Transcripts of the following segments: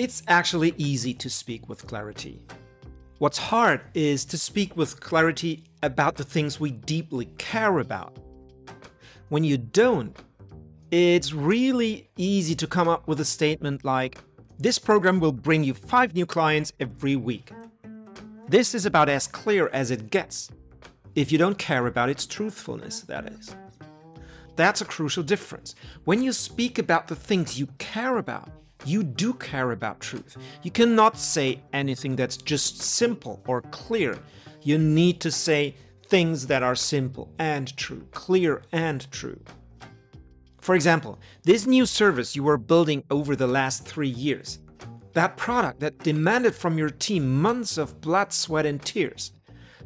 It's actually easy to speak with clarity. What's hard is to speak with clarity about the things we deeply care about. When you don't, it's really easy to come up with a statement like, This program will bring you five new clients every week. This is about as clear as it gets, if you don't care about its truthfulness, that is. That's a crucial difference. When you speak about the things you care about, you do care about truth. You cannot say anything that's just simple or clear. You need to say things that are simple and true, clear and true. For example, this new service you were building over the last three years, that product that demanded from your team months of blood, sweat, and tears,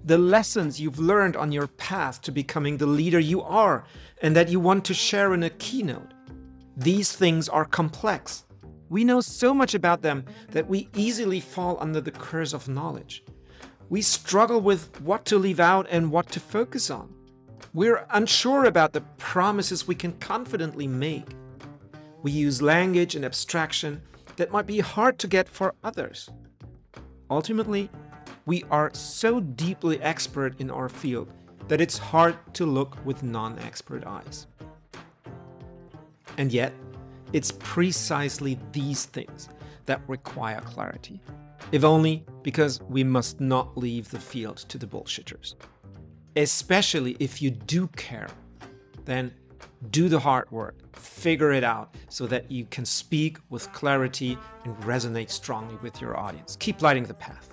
the lessons you've learned on your path to becoming the leader you are and that you want to share in a keynote. These things are complex. We know so much about them that we easily fall under the curse of knowledge. We struggle with what to leave out and what to focus on. We're unsure about the promises we can confidently make. We use language and abstraction that might be hard to get for others. Ultimately, we are so deeply expert in our field that it's hard to look with non expert eyes. And yet, it's precisely these things that require clarity. If only because we must not leave the field to the bullshitters. Especially if you do care, then do the hard work, figure it out so that you can speak with clarity and resonate strongly with your audience. Keep lighting the path.